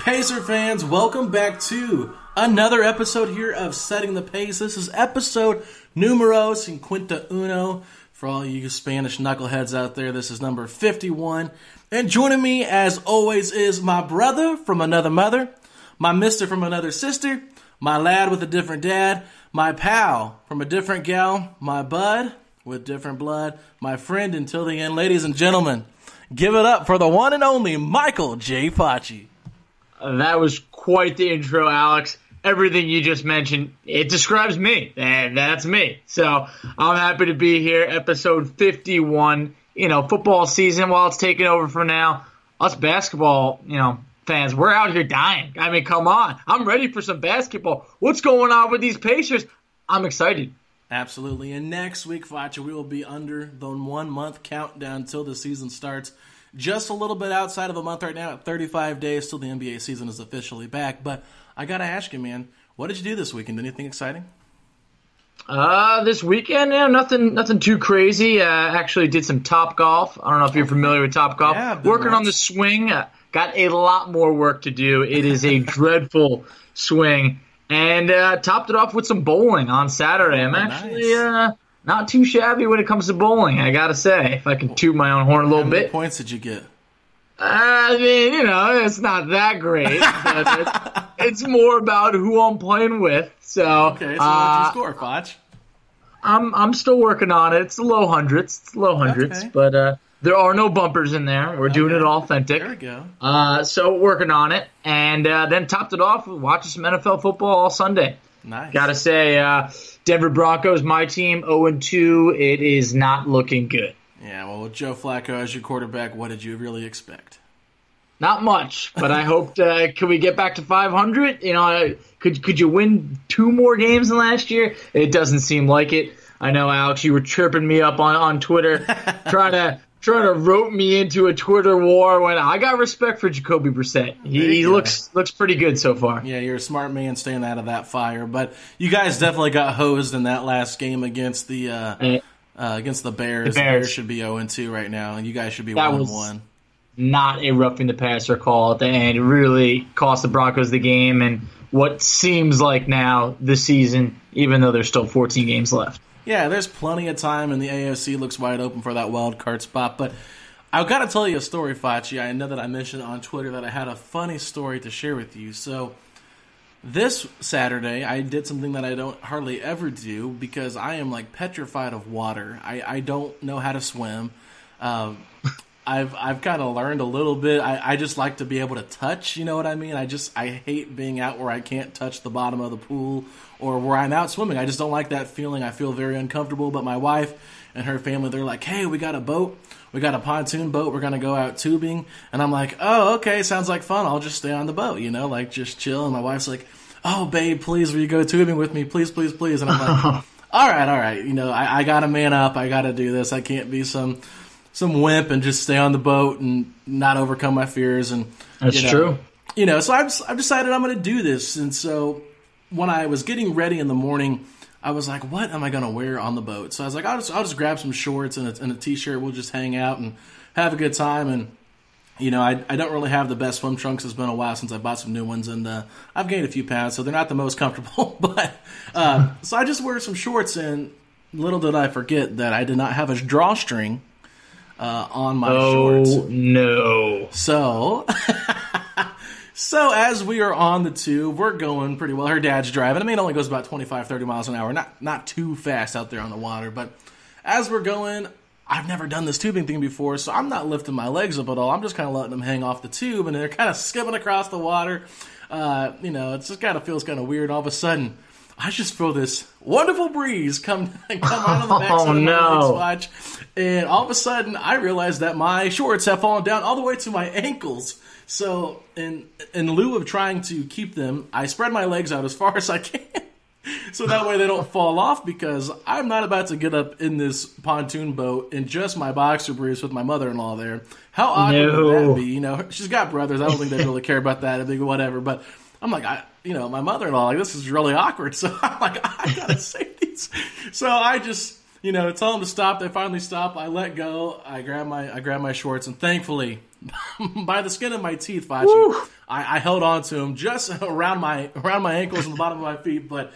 Pacer fans, welcome back to another episode here of Setting the Pace. This is episode numero cinquenta uno. For all you Spanish knuckleheads out there, this is number 51. And joining me, as always, is my brother from another mother, my mister from another sister, my lad with a different dad, my pal from a different gal, my bud with different blood, my friend until the end. Ladies and gentlemen, give it up for the one and only Michael J. Pachi. That was quite the intro, Alex. Everything you just mentioned, it describes me, and that's me. So I'm happy to be here, episode 51. You know, football season, while it's taking over for now, us basketball, you know, fans, we're out here dying. I mean, come on. I'm ready for some basketball. What's going on with these Pacers? I'm excited. Absolutely. And next week, Facha, we will be under the one month countdown until the season starts. Just a little bit outside of a month right now, at 35 days till the NBA season is officially back. But I got to ask you, man, what did you do this weekend? Anything exciting? Uh, this weekend, yeah, nothing, nothing too crazy. Uh, actually did some Topgolf. I don't know if you're familiar with Topgolf. Yeah, Working on the swing. Uh, got a lot more work to do. It is a dreadful swing, and uh, topped it off with some bowling on Saturday. I'm Oh, actually nice. Not too shabby when it comes to bowling. I gotta say, if I can toot my own horn a How little many bit. points did you get? I mean, you know, it's not that great. but it's, it's more about who I'm playing with. So, Okay, so uh, you score, Foch? I'm I'm still working on it. It's the low hundreds. It's low hundreds, Okay. but uh, there are no bumpers in there. We're doing it authentic. There we go. Uh, so working on it, and uh, then topped it off with watching some NFL football all Sunday. Nice. Gotta say, uh, Denver Broncos, my team, 0 2. It is not looking good. Yeah, well, with Joe Flacco as your quarterback, what did you really expect? Not much, but I hoped. Uh, could we get back to 500? You know, could could you win two more games than last year? It doesn't seem like it. I know, Alex, you were chirping me up on on Twitter, trying to trying to rope me into a Twitter war. When I got respect for Jacoby Brissett, he, he looks looks pretty good so far. Yeah, you're a smart man staying out of that fire. But you guys definitely got hosed in that last game against the uh, Eh, uh, against the Bears. The Bears. should be 0 2 right now, and you guys should be That 1 was- 1. not a roughing the passer call at the end. It really cost the Broncos the game and what seems like now the season, even though there's still 14 games left. Yeah, there's plenty of time, and the AFC looks wide open for that wild card spot. But I've got to tell you a story, Fachi. I know that I mentioned on Twitter that I had a funny story to share with you. So this Saturday, I did something that I don't hardly ever do because I am like petrified of water. I, I don't know how to swim. Um, I've I've kind of learned a little bit. I, I just like to be able to touch. You know what I mean? I just I hate being out where I can't touch the bottom of the pool or where I'm out swimming. I just don't like that feeling. I feel very uncomfortable. But my wife and her family, they're like, "Hey, we got a boat. We got a pontoon boat. We're gonna go out tubing." And I'm like, "Oh, okay, sounds like fun. I'll just stay on the boat. You know, like just chill." And my wife's like, "Oh, babe, please, will you go tubing with me? Please, please, please." And I'm like, "All right, all right. You know, I, I gotta man up. I gotta do this. I can't be some." Some wimp and just stay on the boat and not overcome my fears and that's you know, true you know so I've, I've decided i'm going to do this and so when i was getting ready in the morning i was like what am i going to wear on the boat so i was like i'll just, I'll just grab some shorts and a, and a t-shirt we'll just hang out and have a good time and you know, I, I don't really have the best swim trunks. It's been a while since I bought some new ones, and uh, I've gained a few pounds, so they're not the most comfortable. but uh, so I just wear some shorts, and little did I forget that I did not have a drawstring uh, on my oh, shorts. no. So, so as we are on the tube, we're going pretty well. Her dad's driving. I mean, it only goes about 25, 30 miles an hour. Not not too fast out there on the water. But as we're going, I've never done this tubing thing before, so I'm not lifting my legs up at all. I'm just kind of letting them hang off the tube, and they're kind of skipping across the water. Uh, you know, it just kind of feels kind of weird. All of a sudden, I just feel this wonderful breeze come come out of the backside Oh, of my no. watch, and all of a sudden I realize that my shorts have fallen down all the way to my ankles. So, in in lieu of trying to keep them, I spread my legs out as far as I can, so that way they don't fall off. Because I'm not about to get up in this pontoon boat in just my boxer briefs with my mother-in-law there. How awkward would No. that be? You know, she's got brothers. I don't think they really care about that. I think whatever, but. I'm like, I, you know, my mother-in-law, like, this is really awkward. So I'm like, I gotta save these. So I just, you know, tell them to stop. They finally stop. I let go. I grab my, I grab my shorts, and thankfully, by the skin of my teeth, Fachi, I, I held on to them just around my, around my ankles and the bottom of my feet. But,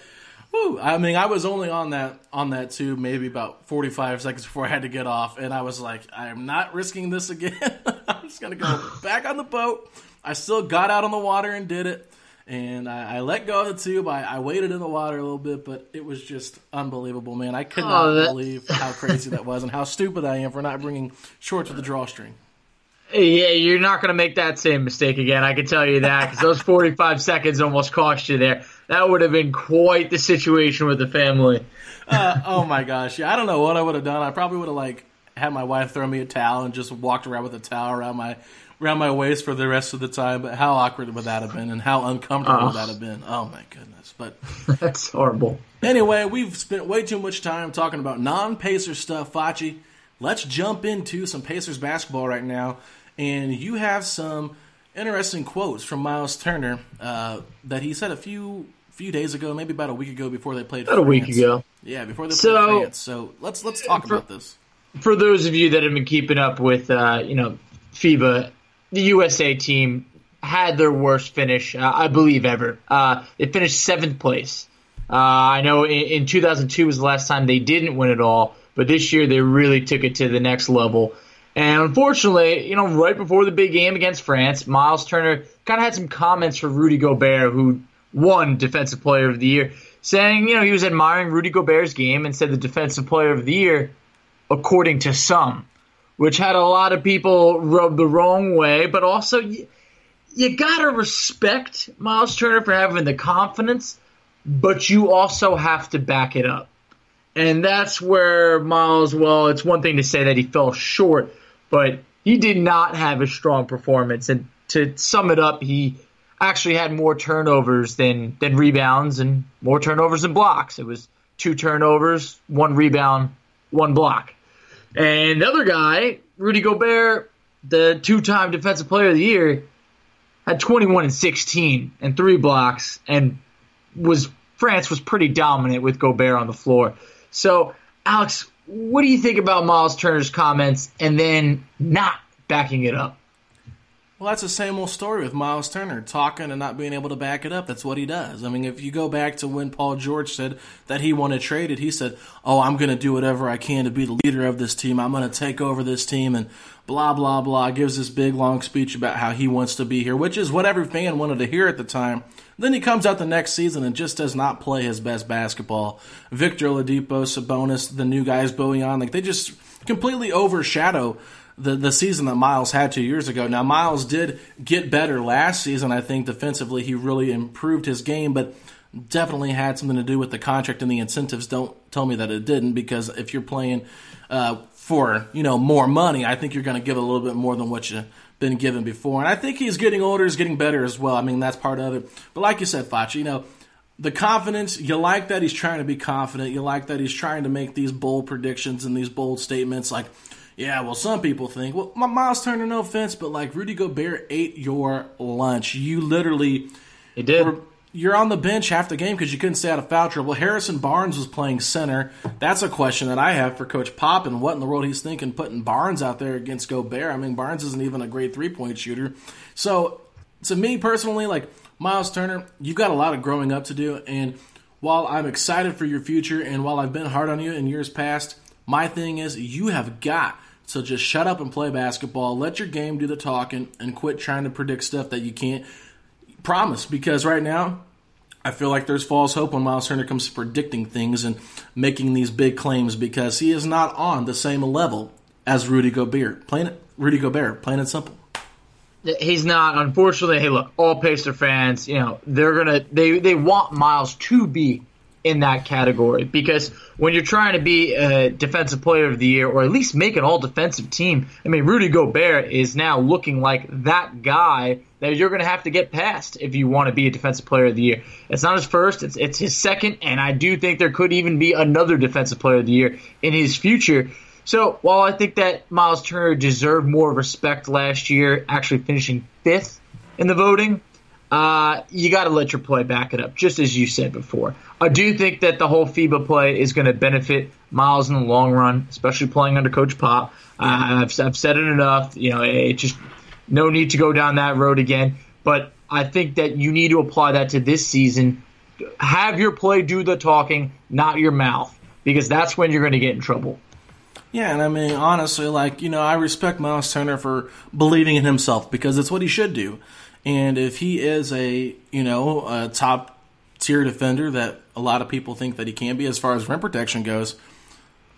whew, I mean, I was only on that, on that tube maybe about 45 seconds before I had to get off, and I was like, I am not risking this again. I'm just gonna go back on the boat. I still got out on the water and did it and I, I let go of the tube. I, I waded in the water a little bit, but it was just unbelievable, man. I could not Oh, that- believe how crazy that was and how stupid I am for not bringing shorts with a drawstring. Yeah, you're not going to make that same mistake again. I can tell you that because those 45 seconds almost cost you there. That would have been quite the situation with the family. Uh, oh my gosh, yeah, I don't know what I would have done. I probably would have like had my wife throw me a towel and just walked around with a towel around my around my waist for the rest of the time. But how awkward would that have been, and how uncomfortable would that have been? Oh my goodness! But That's horrible. Anyway, we've spent way too much time talking about non Pacers stuff, Fachi. Let's jump into some Pacers basketball right now. And you have some interesting quotes from Miles Turner uh, that he said a few few days ago, maybe about a week ago before they played. About a week ago. Yeah, before they played So- France. So let's let's talk about this. For those of you that have been keeping up with, uh, you know, FIBA, the USA team had their worst finish, uh, I believe, ever. Uh, they finished seventh place. Uh, I know in, in 2002 was the last time they didn't win it all, but this year they really took it to the next level. And unfortunately, you know, right before the big game against France, Miles Turner kind of had some comments for Rudy Gobert, who won Defensive Player of the Year, saying, you know, he was admiring Rudy Gobert's game and said the Defensive Player of the Year, according to some, which had a lot of people rub the wrong way, but also you, you gotta respect Miles Turner for having the confidence, but you also have to back it up. And that's where Miles, well, it's one thing to say that he fell short, but he did not have a strong performance. And to sum it up, he actually had more turnovers than, than rebounds and more turnovers than blocks. It was two turnovers, one rebound, one block. And the other guy, Rudy Gobert, the two time defensive player of the year, had 21 and 16 and three blocks and was France was pretty dominant with Gobert on the floor. So, Alex, what do you think about Miles Turner's comments and then not backing it up? Well, that's the same old story with Miles Turner, talking and not being able to back it up. That's what he does. I mean, if you go back to when Paul George said that he wanted traded, he said, "Oh, I'm going to do whatever I can to be the leader of this team. I'm going to take over this team," and blah blah blah. Gives this big long speech about how he wants to be here, which is what every fan wanted to hear at the time. Then he comes out the next season and just does not play his best basketball. Victor Oladipo, Sabonis, the new guys Bojan, like they just completely overshadow the the season that Miles had two years ago. Now Miles did get better last season. I think defensively he really improved his game, but definitely had something to do with the contract and the incentives. Don't tell me that it didn't, because if you're playing uh, for you know more money, I think you're going to give a little bit more than what you've been given before. And I think he's getting older, he's getting better as well. I mean that's part of it. But like you said, Facci, you know. The confidence, you like that he's trying to be confident. You like that he's trying to make these bold predictions and these bold statements like, yeah, well, some people think, well, my Miles Turner, no offense, but like Rudy Gobert ate your lunch. You literally, He did. were- you're on the bench half the game because you couldn't stay out of foul trouble. Well, Harrison Barnes was playing center. That's a question that I have for Coach Pop and what in the world he's thinking putting Barnes out there against Gobert. I mean, Barnes isn't even a great three point shooter. So, to me personally, like Miles Turner, you've got a lot of growing up to do. And while I'm excited for your future and while I've been hard on you in years past, my thing is you have got to just shut up and play basketball. Let your game do the talking and quit trying to predict stuff that you can't promise because right now I feel like there's false hope when Miles Turner comes to predicting things and making these big claims because he is not on the same level as Rudy Gobert. Plain Rudy Gobert, plain and simple. He's not. Unfortunately, hey, look, all Pacer fans, you know, they're gonna they they want Miles to be in that category because when you're trying to be a defensive player of the year or at least make an all defensive team, I mean, Rudy Gobert is now looking like that guy that you're going to have to get past if you want to be a defensive player of the year. It's not his first, it's it's his second, and I do think there could even be another defensive player of the year in his future. So while I think that Miles Turner deserved more respect last year, actually finishing fifth in the voting, uh, you got to let your play back it up, just as you said before. I do think that the whole FIBA play is going to benefit Miles in the long run, especially playing under Coach Pop. Uh, I've, I've said it enough. You know, it just no need to go down that road again. But I think that you need to apply that to this season. Have your play do the talking, not your mouth, because that's when you're going to get in trouble. Yeah, and I mean, honestly, like, you know, I respect Miles Turner for believing in himself because it's what he should do. And if he is a, you know, a top tier defender that a lot of people think that he can be as far as rim protection goes,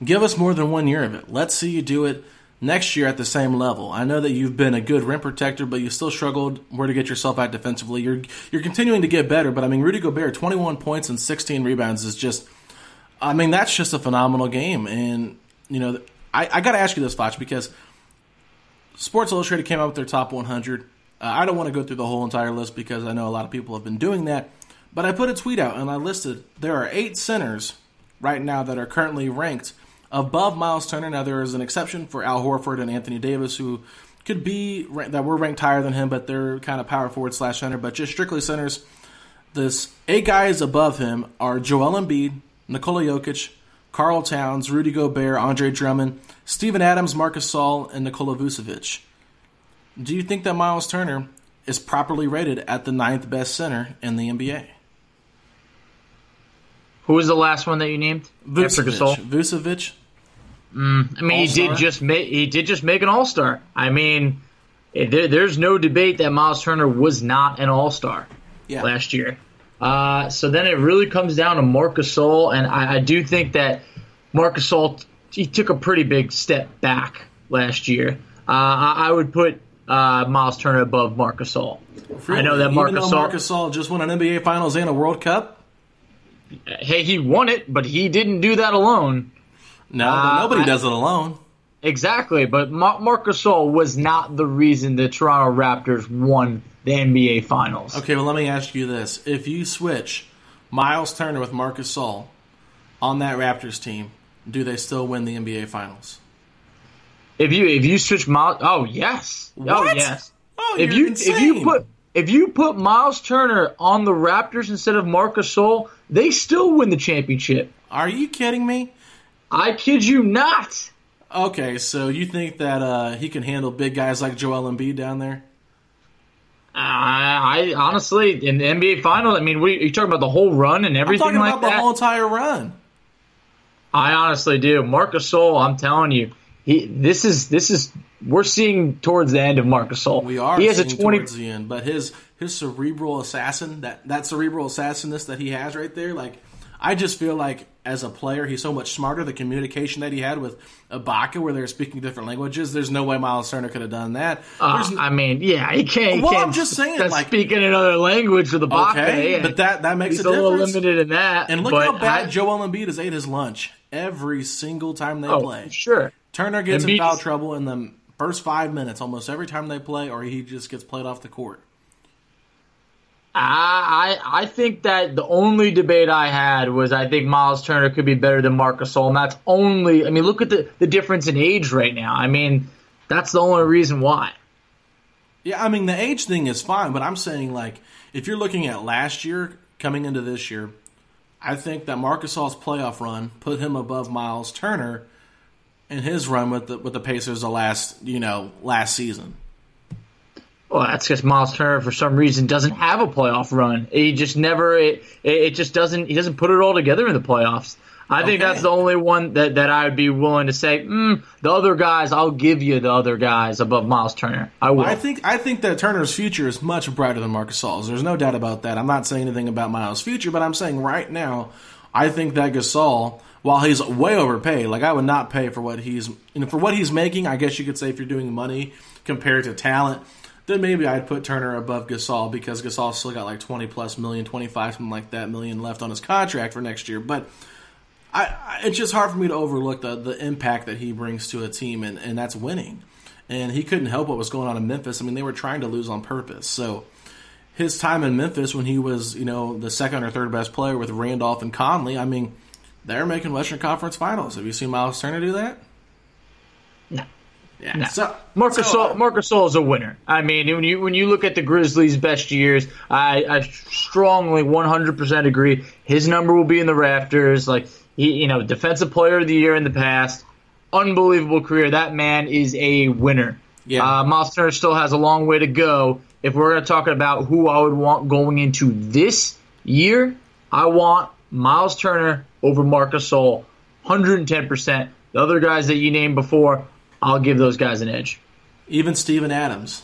give us more than one year of it. Let's see you do it next year at the same level. I know that you've been a good rim protector, but you still struggled where to get yourself out defensively. You're you're continuing to get better, but I mean, Rudy Gobert, 21 points and 16 rebounds is just, I mean, that's just a phenomenal game. And you know, I, I got to ask you this, Foch, because Sports Illustrated came out with their top 100. Uh, I don't want to go through the whole entire list because I know a lot of people have been doing that. But I put a tweet out and I listed there are eight centers right now that are currently ranked above Miles Turner. Now there is an exception for Al Horford and Anthony Davis, who could be that were ranked higher than him, but they're kind of power forward slash center. But just strictly centers, this eight guys above him are Joel Embiid, Nikola Jokic, Karl Towns, Rudy Gobert, Andre Drummond, Steven Adams, Marc Gasol, and Nikola Vucevic. Do you think that Miles Turner is properly rated at the ninth best center in the NBA? Who was the last one that you named? Vucevic. Vucevic. Mm, I mean, he All-star? did just make he did just make an All Star. I mean, eh, there, there's no debate that Miles Turner was not an All Star Yeah. last year. Uh, so then it really comes down to Marcus Gasol, and I, I do think that Marcus Gasol he took a pretty big step back last year. Uh, I, I would put uh, Miles Turner above Marcus Gasol. I know that though Gasol. Just won an NBA Finals and a World Cup. hey, he won it, but he didn't do that alone. No, Uh, nobody I- does it alone. Exactly, but Ma- Marcus Gasol was not the reason the Toronto Raptors won the NBA Finals. Okay, well, let me ask you this: If you switch Miles Turner with Marcus Gasol on that Raptors team, do they still win the NBA Finals? If you if you switch Miles, oh yes, oh yes. Oh, if you're you insane. if you put if you put Miles Turner on the Raptors instead of Marcus Gasol, they still win the championship. Are you kidding me? I kid you not. Okay, so you think that uh, he can handle big guys like Joel Embiid down there? I, I honestly in the NBA Finals. I mean, we, you talking about the whole run and I'm everything talking like about that. the whole entire run. I honestly do. Marcus Gasol, I'm telling you, he this is this is we're seeing towards the end of Marcus Gasol. We are He has a 20 towards the end, but his his cerebral assassin that that cerebral assassinness that he has right there, like I just feel like as a player, he's so much smarter. The communication that he had with Ibaka, where they're speaking different languages, there's no way Miles Turner could have done that. Uh, I mean, yeah, he can't. He Well, can't I'm just saying, that's like- speaking another language with the Okay, but that- that makes he's a little limited in that. and look how bad I- Joel Embiid has ate his lunch every single time they Oh, play. sure. Turner gets in foul trouble in the first five minutes almost every time they play, or he just gets played off the court. I, I think that the only debate I had was I think Miles Turner could be better than Marcus Gasol, and that's only. I mean, look at the the difference in age right now. I mean, that's the only reason why. Yeah, I mean the age thing is fine, but I'm saying like if you're looking at last year coming into this year, I think that Marcus Gasol's playoff run put him above Miles Turner in his run with the with the Pacers the last you know last season. Well, that's because Miles Turner, for some reason, doesn't have a playoff run. He just never. It, it just doesn't. He doesn't put it all together in the playoffs. I think that's the only one that, that I would be willing to say. Mm, the other guys, I'll give you the other guys above Miles Turner. I will. I think I think that Turner's future is much brighter than Marcus Gasol's. There's no doubt about that. I'm not saying anything about Miles' future, but I'm saying right now, I think that Gasol, while he's way overpaid, like I would not pay for what he's you know, for what he's making. I guess you could say if you're doing money compared to talent, then maybe I'd put Turner above Gasol because Gasol still got like 20 plus million, 25 something like that million left on his contract for next year, but. I, I, it's just hard for me to overlook the, the impact that he brings to a team, and, and that's winning. And he couldn't help what was going on in Memphis. I mean, they were trying to lose on purpose. So his time in Memphis when he was, you know, the second or third best player with Randolph and Conley, I mean, they're making Western Conference Finals. Have you seen Miles Turner do that? Yeah. No. So, Marcus so, uh, Marcus Gasol is a winner. I mean, when you when you look at the Grizzlies' best years, I, I strongly 100% agree. His number will be in the rafters. Like he, you know, defensive player of the year in the past, unbelievable career. That man is a winner. Yeah. Uh, Miles Turner still has a long way to go. If we're going to talk about who I would want going into this year, I want Miles Turner over Marcus Gasol, 110%. The other guys that you named before, I'll give those guys an edge. even Steven Adams.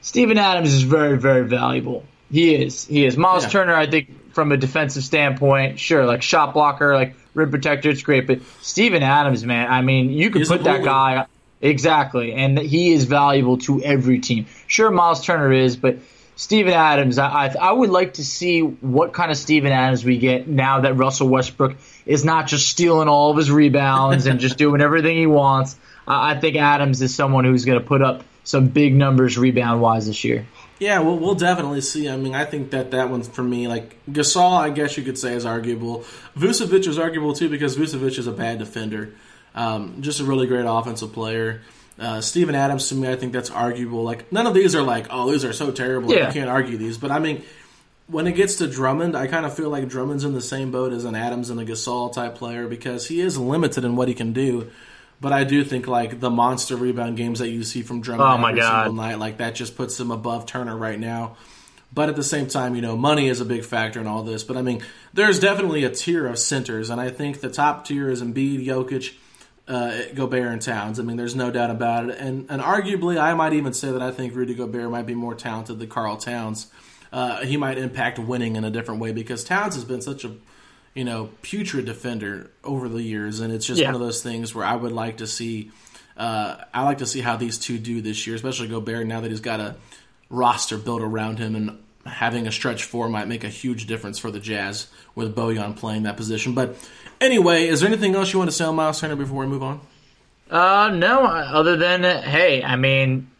Steven Adams is very, very valuable. He is. He is. Miles Yeah. Turner, I think, from a defensive standpoint, sure, like shot blocker, like rim protector, it's great. But Steven Adams, man, I mean, you could He's put that guy exactly, and he is valuable to every team. Sure, Miles Turner is, but Steven Adams, I, I, would like to see what kind of Steven Adams we get now that Russell Westbrook is not just stealing all of his rebounds and just doing everything he wants. I, I think Adams is someone who's going to put up some big numbers rebound wise this year. Yeah, well, we'll definitely see. I mean, I think that that one's for me. Like Gasol, I guess you could say is arguable. Vucevic is arguable too because Vucevic is a bad defender, um, just a really great offensive player. Uh, Steven Adams to me, I think that's arguable. Like none of these are like, oh, these are so terrible. Yeah. You can't argue these. But I mean, when it gets to Drummond, I kind of feel like Drummond's in the same boat as an Adams and a Gasol type player because he is limited in what he can do. But I do think like the monster rebound games that you see from Drummond Oh, my every God. single night, like that just puts him above Turner right now. But at the same time, you know, money is a big factor in all this. But I mean, there's definitely a tier of centers, and I think the top tier is Embiid, Jokic, uh, Gobert, and Towns. I mean, there's no doubt about it. And and arguably, I might even say that I think Rudy Gobert might be more talented than Karl Towns. Uh, he might impact winning in a different way because Towns has been such a you know putrid defender over the years, and it's just Yeah. one of those things where I would like to see. Uh, I like to see how these two do this year, especially Gobert. Now that he's got a roster built around him, and having a stretch four might make a huge difference for the Jazz with Bojan playing that position. But anyway, is there anything else you want to say on Miles Turner before we move on? Uh, no, other than, uh, hey, I mean,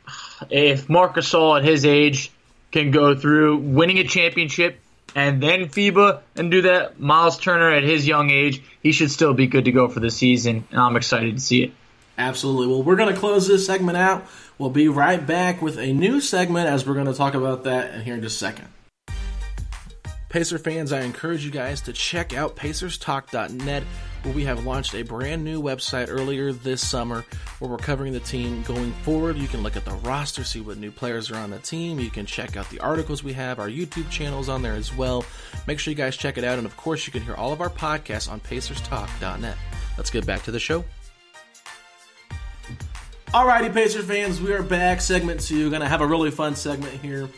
if Marcus Gasol at his age can go through winning a championship and then FIBA and do that, Miles Turner at his young age, he should still be good to go for the season, and I'm excited to see it. Absolutely. Well, we're going to close this segment out. We'll be right back with a new segment as we're going to talk about that here in just a second. Pacer fans, I encourage you guys to check out pacerstalk.net, where we have launched a brand new website earlier this summer where we're covering the team going forward. You can look at the roster, see what new players are on the team. You can check out the articles we have, our YouTube channels on there as well. Make sure you guys check it out. And of course, you can hear all of our podcasts on pacerstalk.net. Let's get back to the show. Alrighty, Pacer fans, we are back. Segment two. Gonna have a really fun segment here.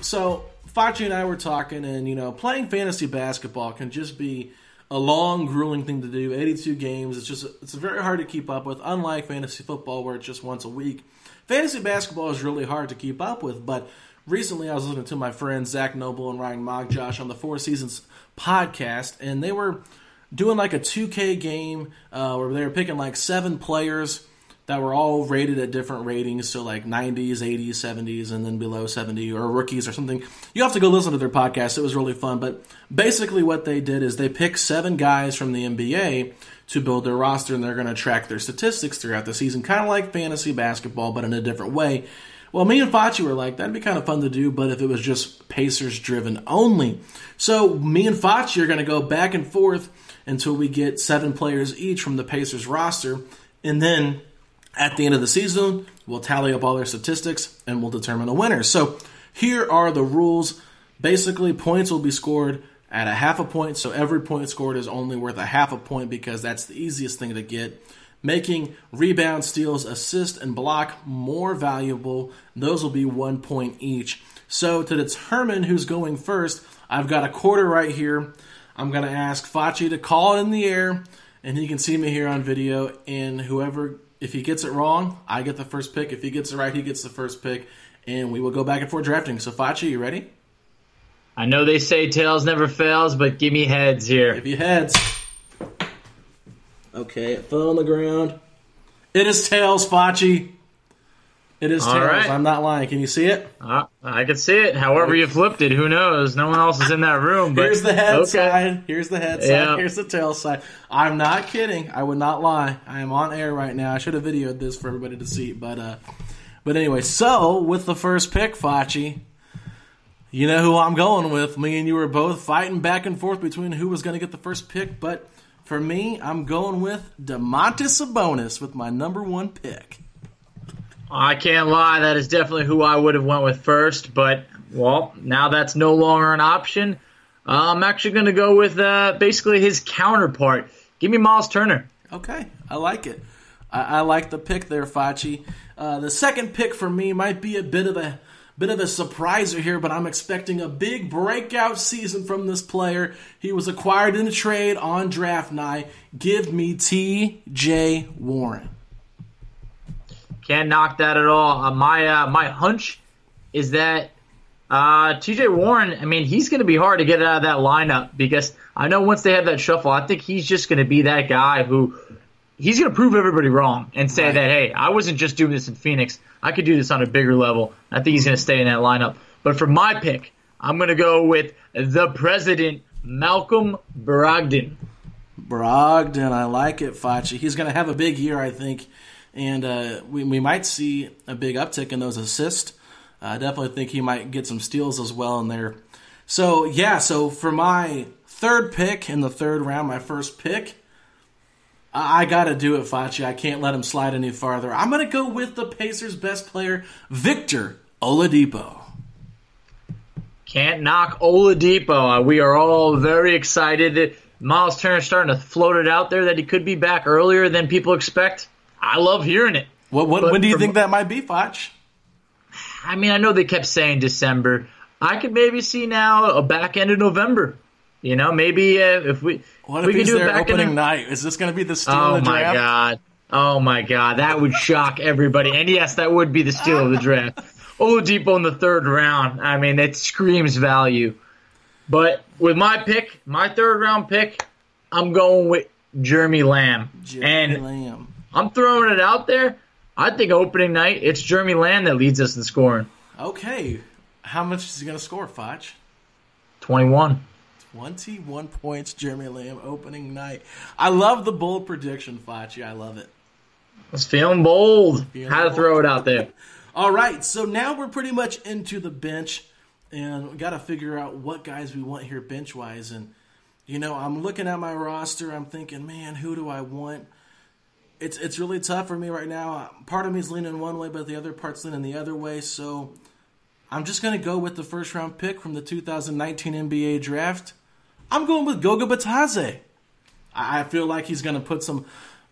So, Facci and I were talking, and you know, playing fantasy basketball can just be a long, grueling thing to do. 82 games. It's just it's very hard to keep up with. Unlike fantasy football, where it's just once a week, fantasy basketball is really hard to keep up with. But recently, I was listening to my friends Zach Noble and Ryan Mogjosh on the Four Seasons podcast, and they were doing like a 2K game uh, where they were picking like seven players that were all rated at different ratings, so like 90s, 80s, 70s, and then below 70 or rookies or something. You have to go listen to their podcast. It was really fun. But basically, what they did is they picked seven guys from the NBA to build their roster, and they're going to track their statistics throughout the season, kind of like fantasy basketball, but in a different way. Well, me and Facci were like, that'd be kind of fun to do, but if it was just Pacers driven only. So me and Facci are going to go back and forth until we get seven players each from the Pacers roster, and then at the end of the season, we'll tally up all their statistics and we'll determine a winner. So here are the rules. Basically, points will be scored at a half a point, so every point scored is only worth a half a point because that's the easiest thing to get. Making rebound, steals, assist, and block more valuable, those will be one point each. So to determine who's going first, I've got a quarter right here. I'm going to ask Fachi to call in the air, and he can see me here on video, and whoever if he gets it wrong, I get the first pick. If he gets it right, he gets the first pick. And we will go back and forth drafting. So, Facci, you ready? I know they say tails never fails, but give me heads here. Give you heads. Okay, it fell on the ground. It is tails, Facci. It is All tails. right. I'm not lying. Can you see it? Uh, I can see it. However you flipped it, who knows? No one else is in that room. But Here's the head okay. side. Here's the head side. Yeah. Here's the tail side. I'm not kidding. I would not lie. I am on air right now. I should have videoed this for everybody to see. But uh, but anyway, so with the first pick, Facci, you know who I'm going with. Me and you were both fighting back and forth between who was going to get the first pick. But for me, I'm going with Domantas Sabonis with my number one pick. I can't lie. That is definitely who I would have went with first. But well, now that's no longer an option. Uh, I'm actually going to go with uh, basically his counterpart. Give me Miles Turner. Okay, I like it. I, I like the pick there, Facci. Uh, the second pick for me might be a bit of a bit of a surpriser here, but I'm expecting a big breakout season from this player. He was acquired in a trade on draft night. Give me T.J. Warren. Can't knock that at all. Uh, my uh, my hunch is that uh, T.J. Warren. I mean, he's going to be hard to get out of that lineup because I know once they have that shuffle, I think he's just going to be that guy who he's going to prove everybody wrong and say Right. that hey, I wasn't just doing this in Phoenix. I could do this on a bigger level. I think he's going to stay in that lineup. But for my pick, I'm going to go with the president, Malcolm Brogdon. Brogdon, I like it, Facci. He's going to have a big year, I think, and uh, we, we might see a big uptick in those assists. I definitely think he might get some steals as well in there. So, yeah, so for my third pick in the third round, my first pick, I, got to do it, Facci. I can't let him slide any farther. I'm going to go with the Pacers' best player, Victor Oladipo. Can't knock Oladipo. Uh, we are all very excited that Miles Turner's starting to float it out there that he could be back earlier than people expect. I love hearing it. What, what, when do you from- think that might be, Foch? I mean, I know they kept saying December. I could maybe see now a back end of November. You know, maybe uh, if we What we if could do it back in opening the- night? Is this going to be the steal Oh of the draft? Oh my god. Oh my god. That would shock everybody. And yes, that would be the steal of the draft. Oladipo in the third round. I mean, it screams value. But with my pick, my third round pick, I'm going with Jeremy Lamb. Jeremy and Lamb. I'm throwing it out there. I think opening night, it's Jeremy Lamb that leads us in scoring. Okay. How much is he going to score, Foch? 21. 21 points, Jeremy Lamb, opening night. I love the bold prediction, Facci. I love it. I was feeling bold. Feeling Had to throw it out there. All right, so now we're pretty much into the bench. and we got to figure out what guys we want here bench wise. And you know, I'm looking at my roster. I'm thinking, man, who do I want? It's it's really tough for me right now. Part of me is leaning one way, but the other part's leaning the other way. So I'm just going to go with the first round pick from the 2019 NBA draft. I'm going with Goga Bitadze. I feel like he's going to put some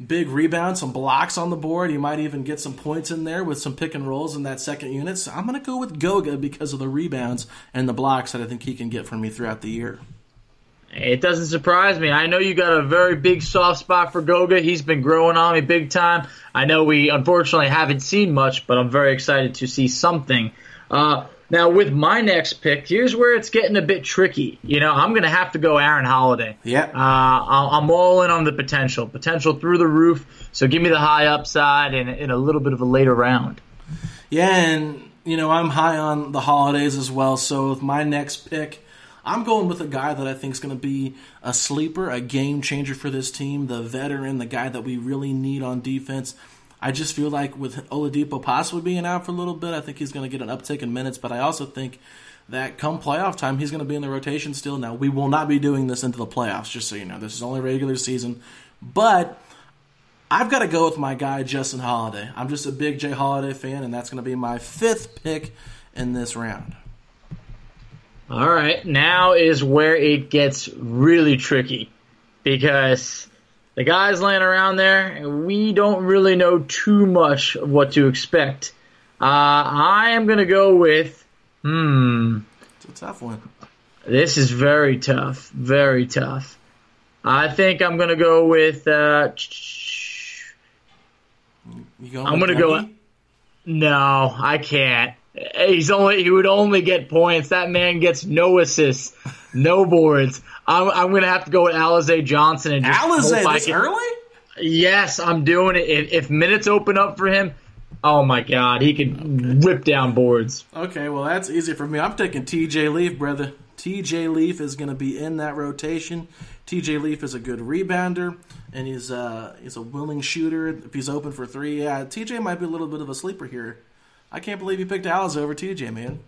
big rebounds, some blocks on the board. He might even get some points in there with some pick and rolls in that second unit. So I'm going to go with Goga because of the rebounds and the blocks that I think he can get from me throughout the year. It doesn't surprise me. I know you got a very big soft spot for Goga. He's been growing on me big time. I know we unfortunately haven't seen much, but I'm very excited to see something. Uh, now, with my next pick, here's where it's getting a bit tricky. You know, I'm going to have to go Aaron Holiday. Yeah. Uh, I'm all in on the potential. Potential through the roof. So give me the high upside in, in a little bit of a later round. Yeah, and, you know, I'm high on the holidays as well. So with my next pick, I'm going with a guy that I think is going to be a sleeper, a game changer for this team, the veteran, the guy that we really need on defense. I just feel like with Oladipo possibly being out for a little bit, I think he's going to get an uptick in minutes. But I also think that come playoff time, he's going to be in the rotation still. Now we will not be doing this into the playoffs, just so you know. This is only regular season, but I've got to go with my guy Justin Holiday. I'm just a big Jay Holiday fan, and that's going to be my fifth pick in this round. All right, now is where it gets really tricky because the guys laying around there, we don't really know too much of what to expect. Uh, I am going to go with, hmm. It's a tough one. This is very tough. Very tough. I think I'm going to go with. Uh, you going I'm going to go. No, I can't. He's only he would only get points. That man gets no assists, no boards. I'm, I'm going to have to go with Alize Johnson and just Alize this early. Yes, I'm doing it. If, if minutes open up for him, oh my god, he could rip down boards. Okay, well that's easy for me. I'm taking T.J. Leaf, brother. T.J. Leaf is going to be in that rotation. T.J. Leaf is a good rebounder, and he's uh, he's a willing shooter. If he's open for three, yeah, T.J. might be a little bit of a sleeper here. I can't believe you picked Alice over TJ, man.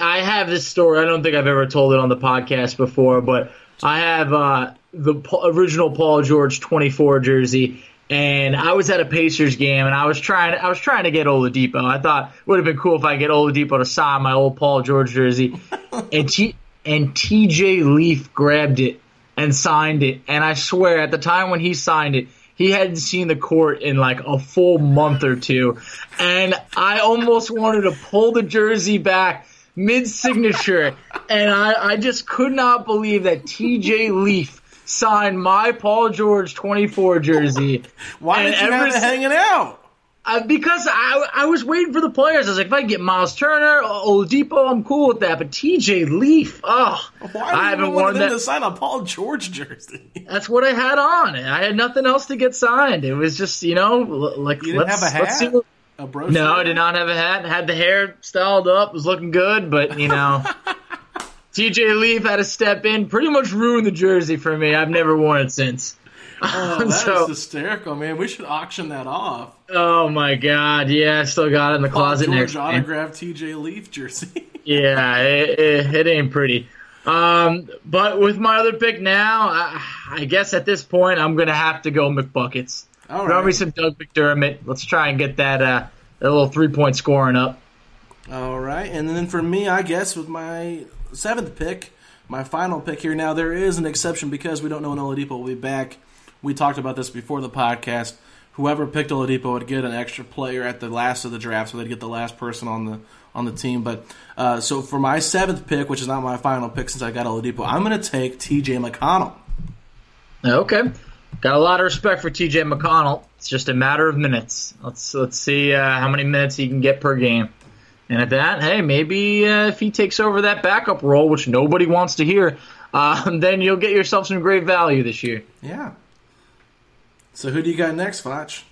I have this story. I don't think I've ever told it on the podcast before, but I have uh, the original Paul George 24 jersey, and I was at a Pacers game, and I was trying. I was trying to get Oladipo. I thought it would have been cool if I get Oladipo to sign my old Paul George jersey, and T and TJ Leaf grabbed it and signed it. And I swear, at the time when he signed it, he hadn't seen the court in like a full month or two. And I almost wanted to pull the jersey back mid signature. And I, I just could not believe that TJ Leaf signed my Paul George 24 jersey. Why and did you have it hanging out? Uh, because I, I was waiting for the players. I was like, if I get Miles Turner, Oladipo, I'm cool with that. But TJ Leaf, oh, Why I haven't them that. to sign a Paul George jersey. That's what I had on. I had nothing else to get signed. It was just, you know, like you didn't let's, have a hat. Let's see what, a brochure? no, I did not have a hat. Had the hair styled up, was looking good, but you know. TJ Leaf had to step in, pretty much ruined the jersey for me. I've never worn it since. Oh, that so, is hysterical, man. We should auction that off. Oh my god, yeah, I still got it in the Paul closet George next. autographed TJ Leaf jersey. yeah, it, it, it, ain't pretty. Um, but with my other pick now, I, I, guess at this point I'm gonna have to go McBuckets. All Throw right. me some Doug McDermott. Let's try and get that uh, that little three point scoring up. All right, and then for me, I guess with my seventh pick, my final pick here. Now there is an exception because we don't know when Oladipo will be back. We talked about this before the podcast. Whoever picked Oladipo would get an extra player at the last of the draft, so they'd get the last person on the on the team. But uh, so for my seventh pick, which is not my final pick since I got Oladipo, I'm going to take T.J. McConnell. Okay, got a lot of respect for T.J. McConnell. It's just a matter of minutes. Let's let's see uh, how many minutes he can get per game. And at that, hey, maybe uh, if he takes over that backup role, which nobody wants to hear, uh, then you'll get yourself some great value this year. Yeah. So who do you got next, Foch?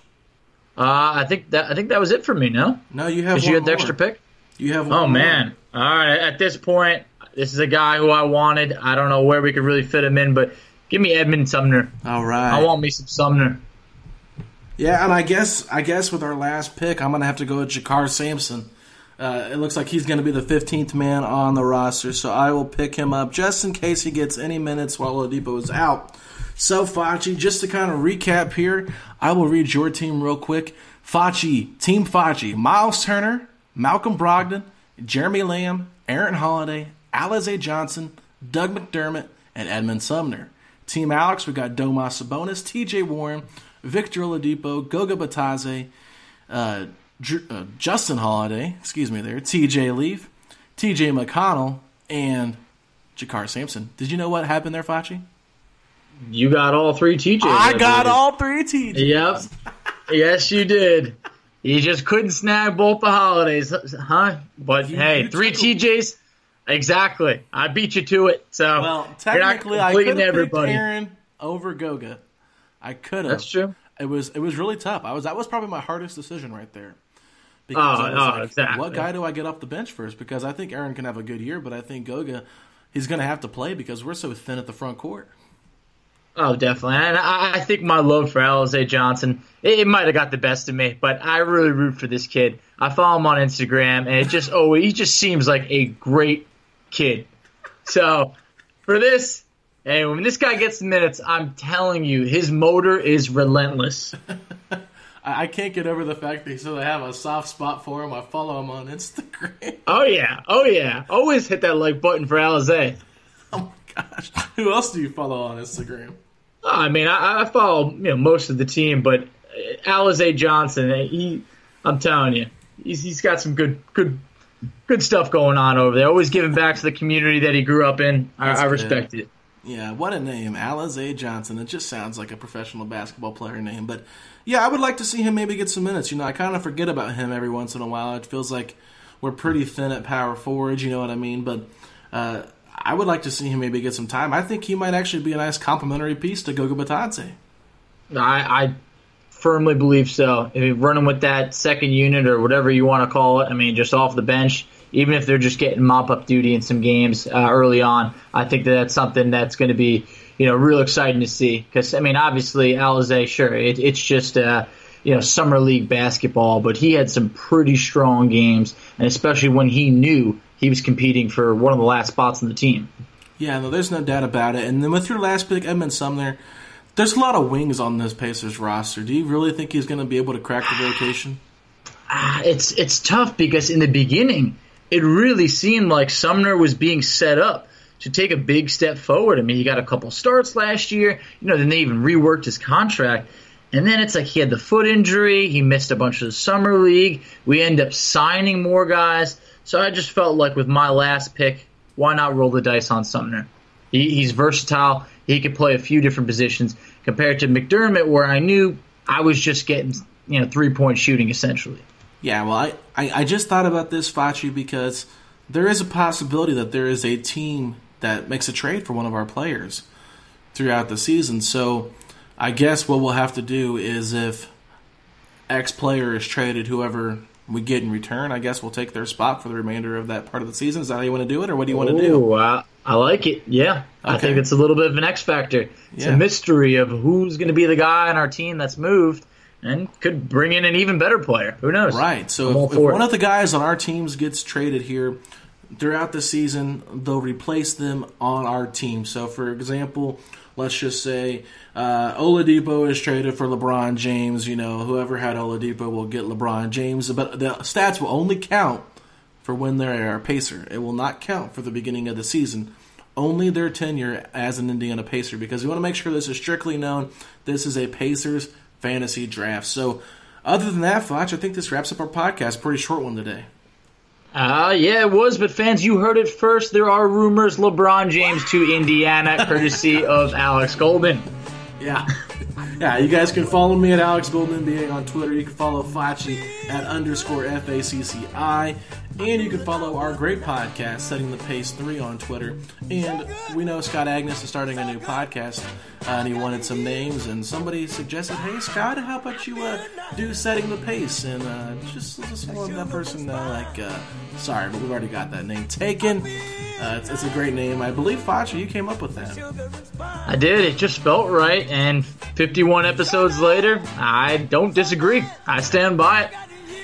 Uh, I think that I think that was it for me. No, no, you have. Did you get the extra pick? You have. oh man! more. All right. At this point, this is a guy who I wanted. I don't know where we could really fit him in, but give me Edmund Sumner. All right. I want me some Sumner. Yeah, and I guess I guess with our last pick, I'm gonna have to go with JaKarr Sampson. Uh, it looks like he's going to be the 15th man on the roster, so I will pick him up just in case he gets any minutes while Oladipo is out. So, Facci, just to kind of recap here, I will read your team real quick. Facci, Team Facci, Miles Turner, Malcolm Brogdon, Jeremy Lamb, Aaron Holiday, Alize Johnson, Doug McDermott, and Edmund Sumner. Team Alex, we got Domas Sabonis, TJ Warren, Victor Oladipo, Goga Bitadze, uh, uh, Justin Holiday, excuse me there, TJ Leaf, TJ McConnell, and JaKarr Sampson. Did you know what happened there, Facci? You got all three TJs. I got all three TJs. Yep. yes, you did. You just couldn't snag both the holidays, huh? But You- hey, you three took- TJs. Exactly. I beat you to it. So Well, technically, I could have picked everybody. Aaron over Goga. I could have. That's true. It was it was really tough. I was that was probably my hardest decision right there. Oh, because Oh, I was oh, like, exactly. what guy do I get off the bench first? Because I think Aaron can have a good year, but I think Goga, he's going to have to play because we're so thin at the front court. Oh, definitely. And I, I think my love for Alize Johnson, it, it might have got the best of me, but I really root for this kid. I follow him on Instagram, and it just, oh, he just seems like a great kid. So for this, hey, when this guy gets the minutes, I'm telling you, his motor is relentless. I, I can't get over the fact that he said I have a soft spot for him. I follow him on Instagram. Oh, yeah. Oh, yeah. Always hit that like button for Alize. oh my gosh. Who else do you follow on Instagram? I mean, I, I follow you know most of the team, but Alize Johnson, uh, he, I'm telling you, he's he's got some good good good stuff going on over there. Always giving back to the community that he grew up in. I, I respect it. Yeah, what a name. Alize Johnson. It just sounds like a professional basketball player name. But yeah, I would like to see him maybe get some minutes. You know, I kind of forget about him every once in a while. It feels like we're pretty thin at power forward, you know what I mean? But uh, I would like to see him maybe get some time. I think he might actually be a nice complimentary piece to Goga Bitadze. I, I firmly believe so. If running with that second unit or whatever you want to call it, I mean, just off the bench, even if they're just getting mop up duty in some games uh, early on, I think that that's something that's going to be, you know, real exciting to see. Because I mean, obviously, Alize, sure, it, it's just. Uh, you know, summer league basketball, but he had some pretty strong games, and especially when he knew he was competing for one of the last spots on the team. Yeah, no, there's no doubt about it. And then with your last pick, Edmund Sumner, there's a lot of wings on this Pacers roster. Do you really think he's going to be able to crack the rotation? Ah, it's it's tough because in the beginning, it really seemed like Sumner was being set up to take a big step forward. I mean, he got a couple starts last year. You know, then they even reworked his contract. And then it's like he had the foot injury. He missed a bunch of the summer league. We end up signing more guys. So I just felt like with my last pick, why not roll the dice on Sumner? He, he's versatile. He could play a few different positions compared to McDermott, where I knew I was just getting you know three point shooting essentially. Yeah, well, I, I, I just thought about this, Facci, because there is a possibility that there is a team that makes a trade for one of our players throughout the season. So I guess what we'll have to do is if X player is traded, whoever we get in return, I guess we'll take their spot for the remainder of that part of the season. Is that how you want to do it, or what do you want to do? Ooh, I, like it. Yeah, I think it's a little bit of an X factor. It's Yeah. a mystery of who's going to be the guy on our team that's moved and could bring in an even better player. Who knows? Right. So if, if one of the guys on our teams gets traded here throughout the season, they'll replace them on our team. So, for example, let's just say uh, Oladipo is traded for LeBron James. You know, whoever had Oladipo will get LeBron James, but the stats will only count for when they're a Pacer. It will not count for the beginning of the season. Only their tenure as an Indiana Pacer, because we want to make sure this is strictly known. This is a Pacers fantasy draft. So, other than that, Foch, I think this wraps up our podcast. Pretty short one today. Uh, yeah, it was, but fans, you heard it first. There are rumors LeBron James to Indiana, courtesy of Alex Golden. Yeah. Yeah, you guys can follow me at Alex Golden NBA on Twitter. You can follow Facci at underscore F A C C I. And you can follow our great podcast, Setting the Pace 3 on Twitter. And we know Scott Agness is starting a new podcast, uh, and he wanted some names. And somebody suggested, hey, Scott, how about you uh, do Setting the Pace? And uh, just, just want that person, uh, like, uh, sorry, but we've already got that name taken. Uh, it's, it's a great name. I believe, Facci, you came up with that. I did. It just felt right. And 51 episodes later, I don't disagree. I stand by it.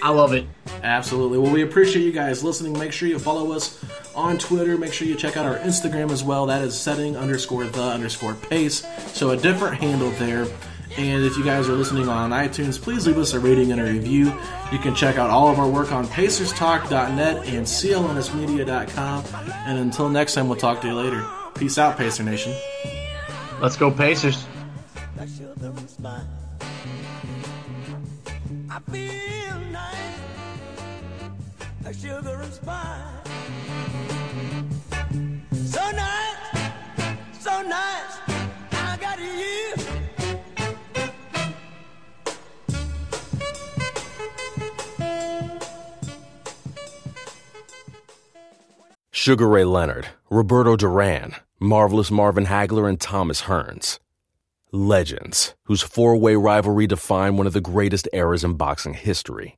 I love it. Absolutely. Well, we appreciate you guys listening. Make sure you follow us on Twitter. Make sure you check out our Instagram as well. That is setting underscore the underscore pace. So a different handle there. And if you guys are listening on iTunes, please leave us a rating and a review. You can check out all of our work on pacerstalk.net and clnsmedia.com. And until next time, we'll talk to you later. Peace out, Pacer Nation. Let's go, Pacers. So nice, so nice, I got you. Sugar Ray Leonard, Roberto Duran, Marvelous Marvin Hagler, and Thomas Hearns. Legends, whose four way rivalry defined one of the greatest eras in boxing history.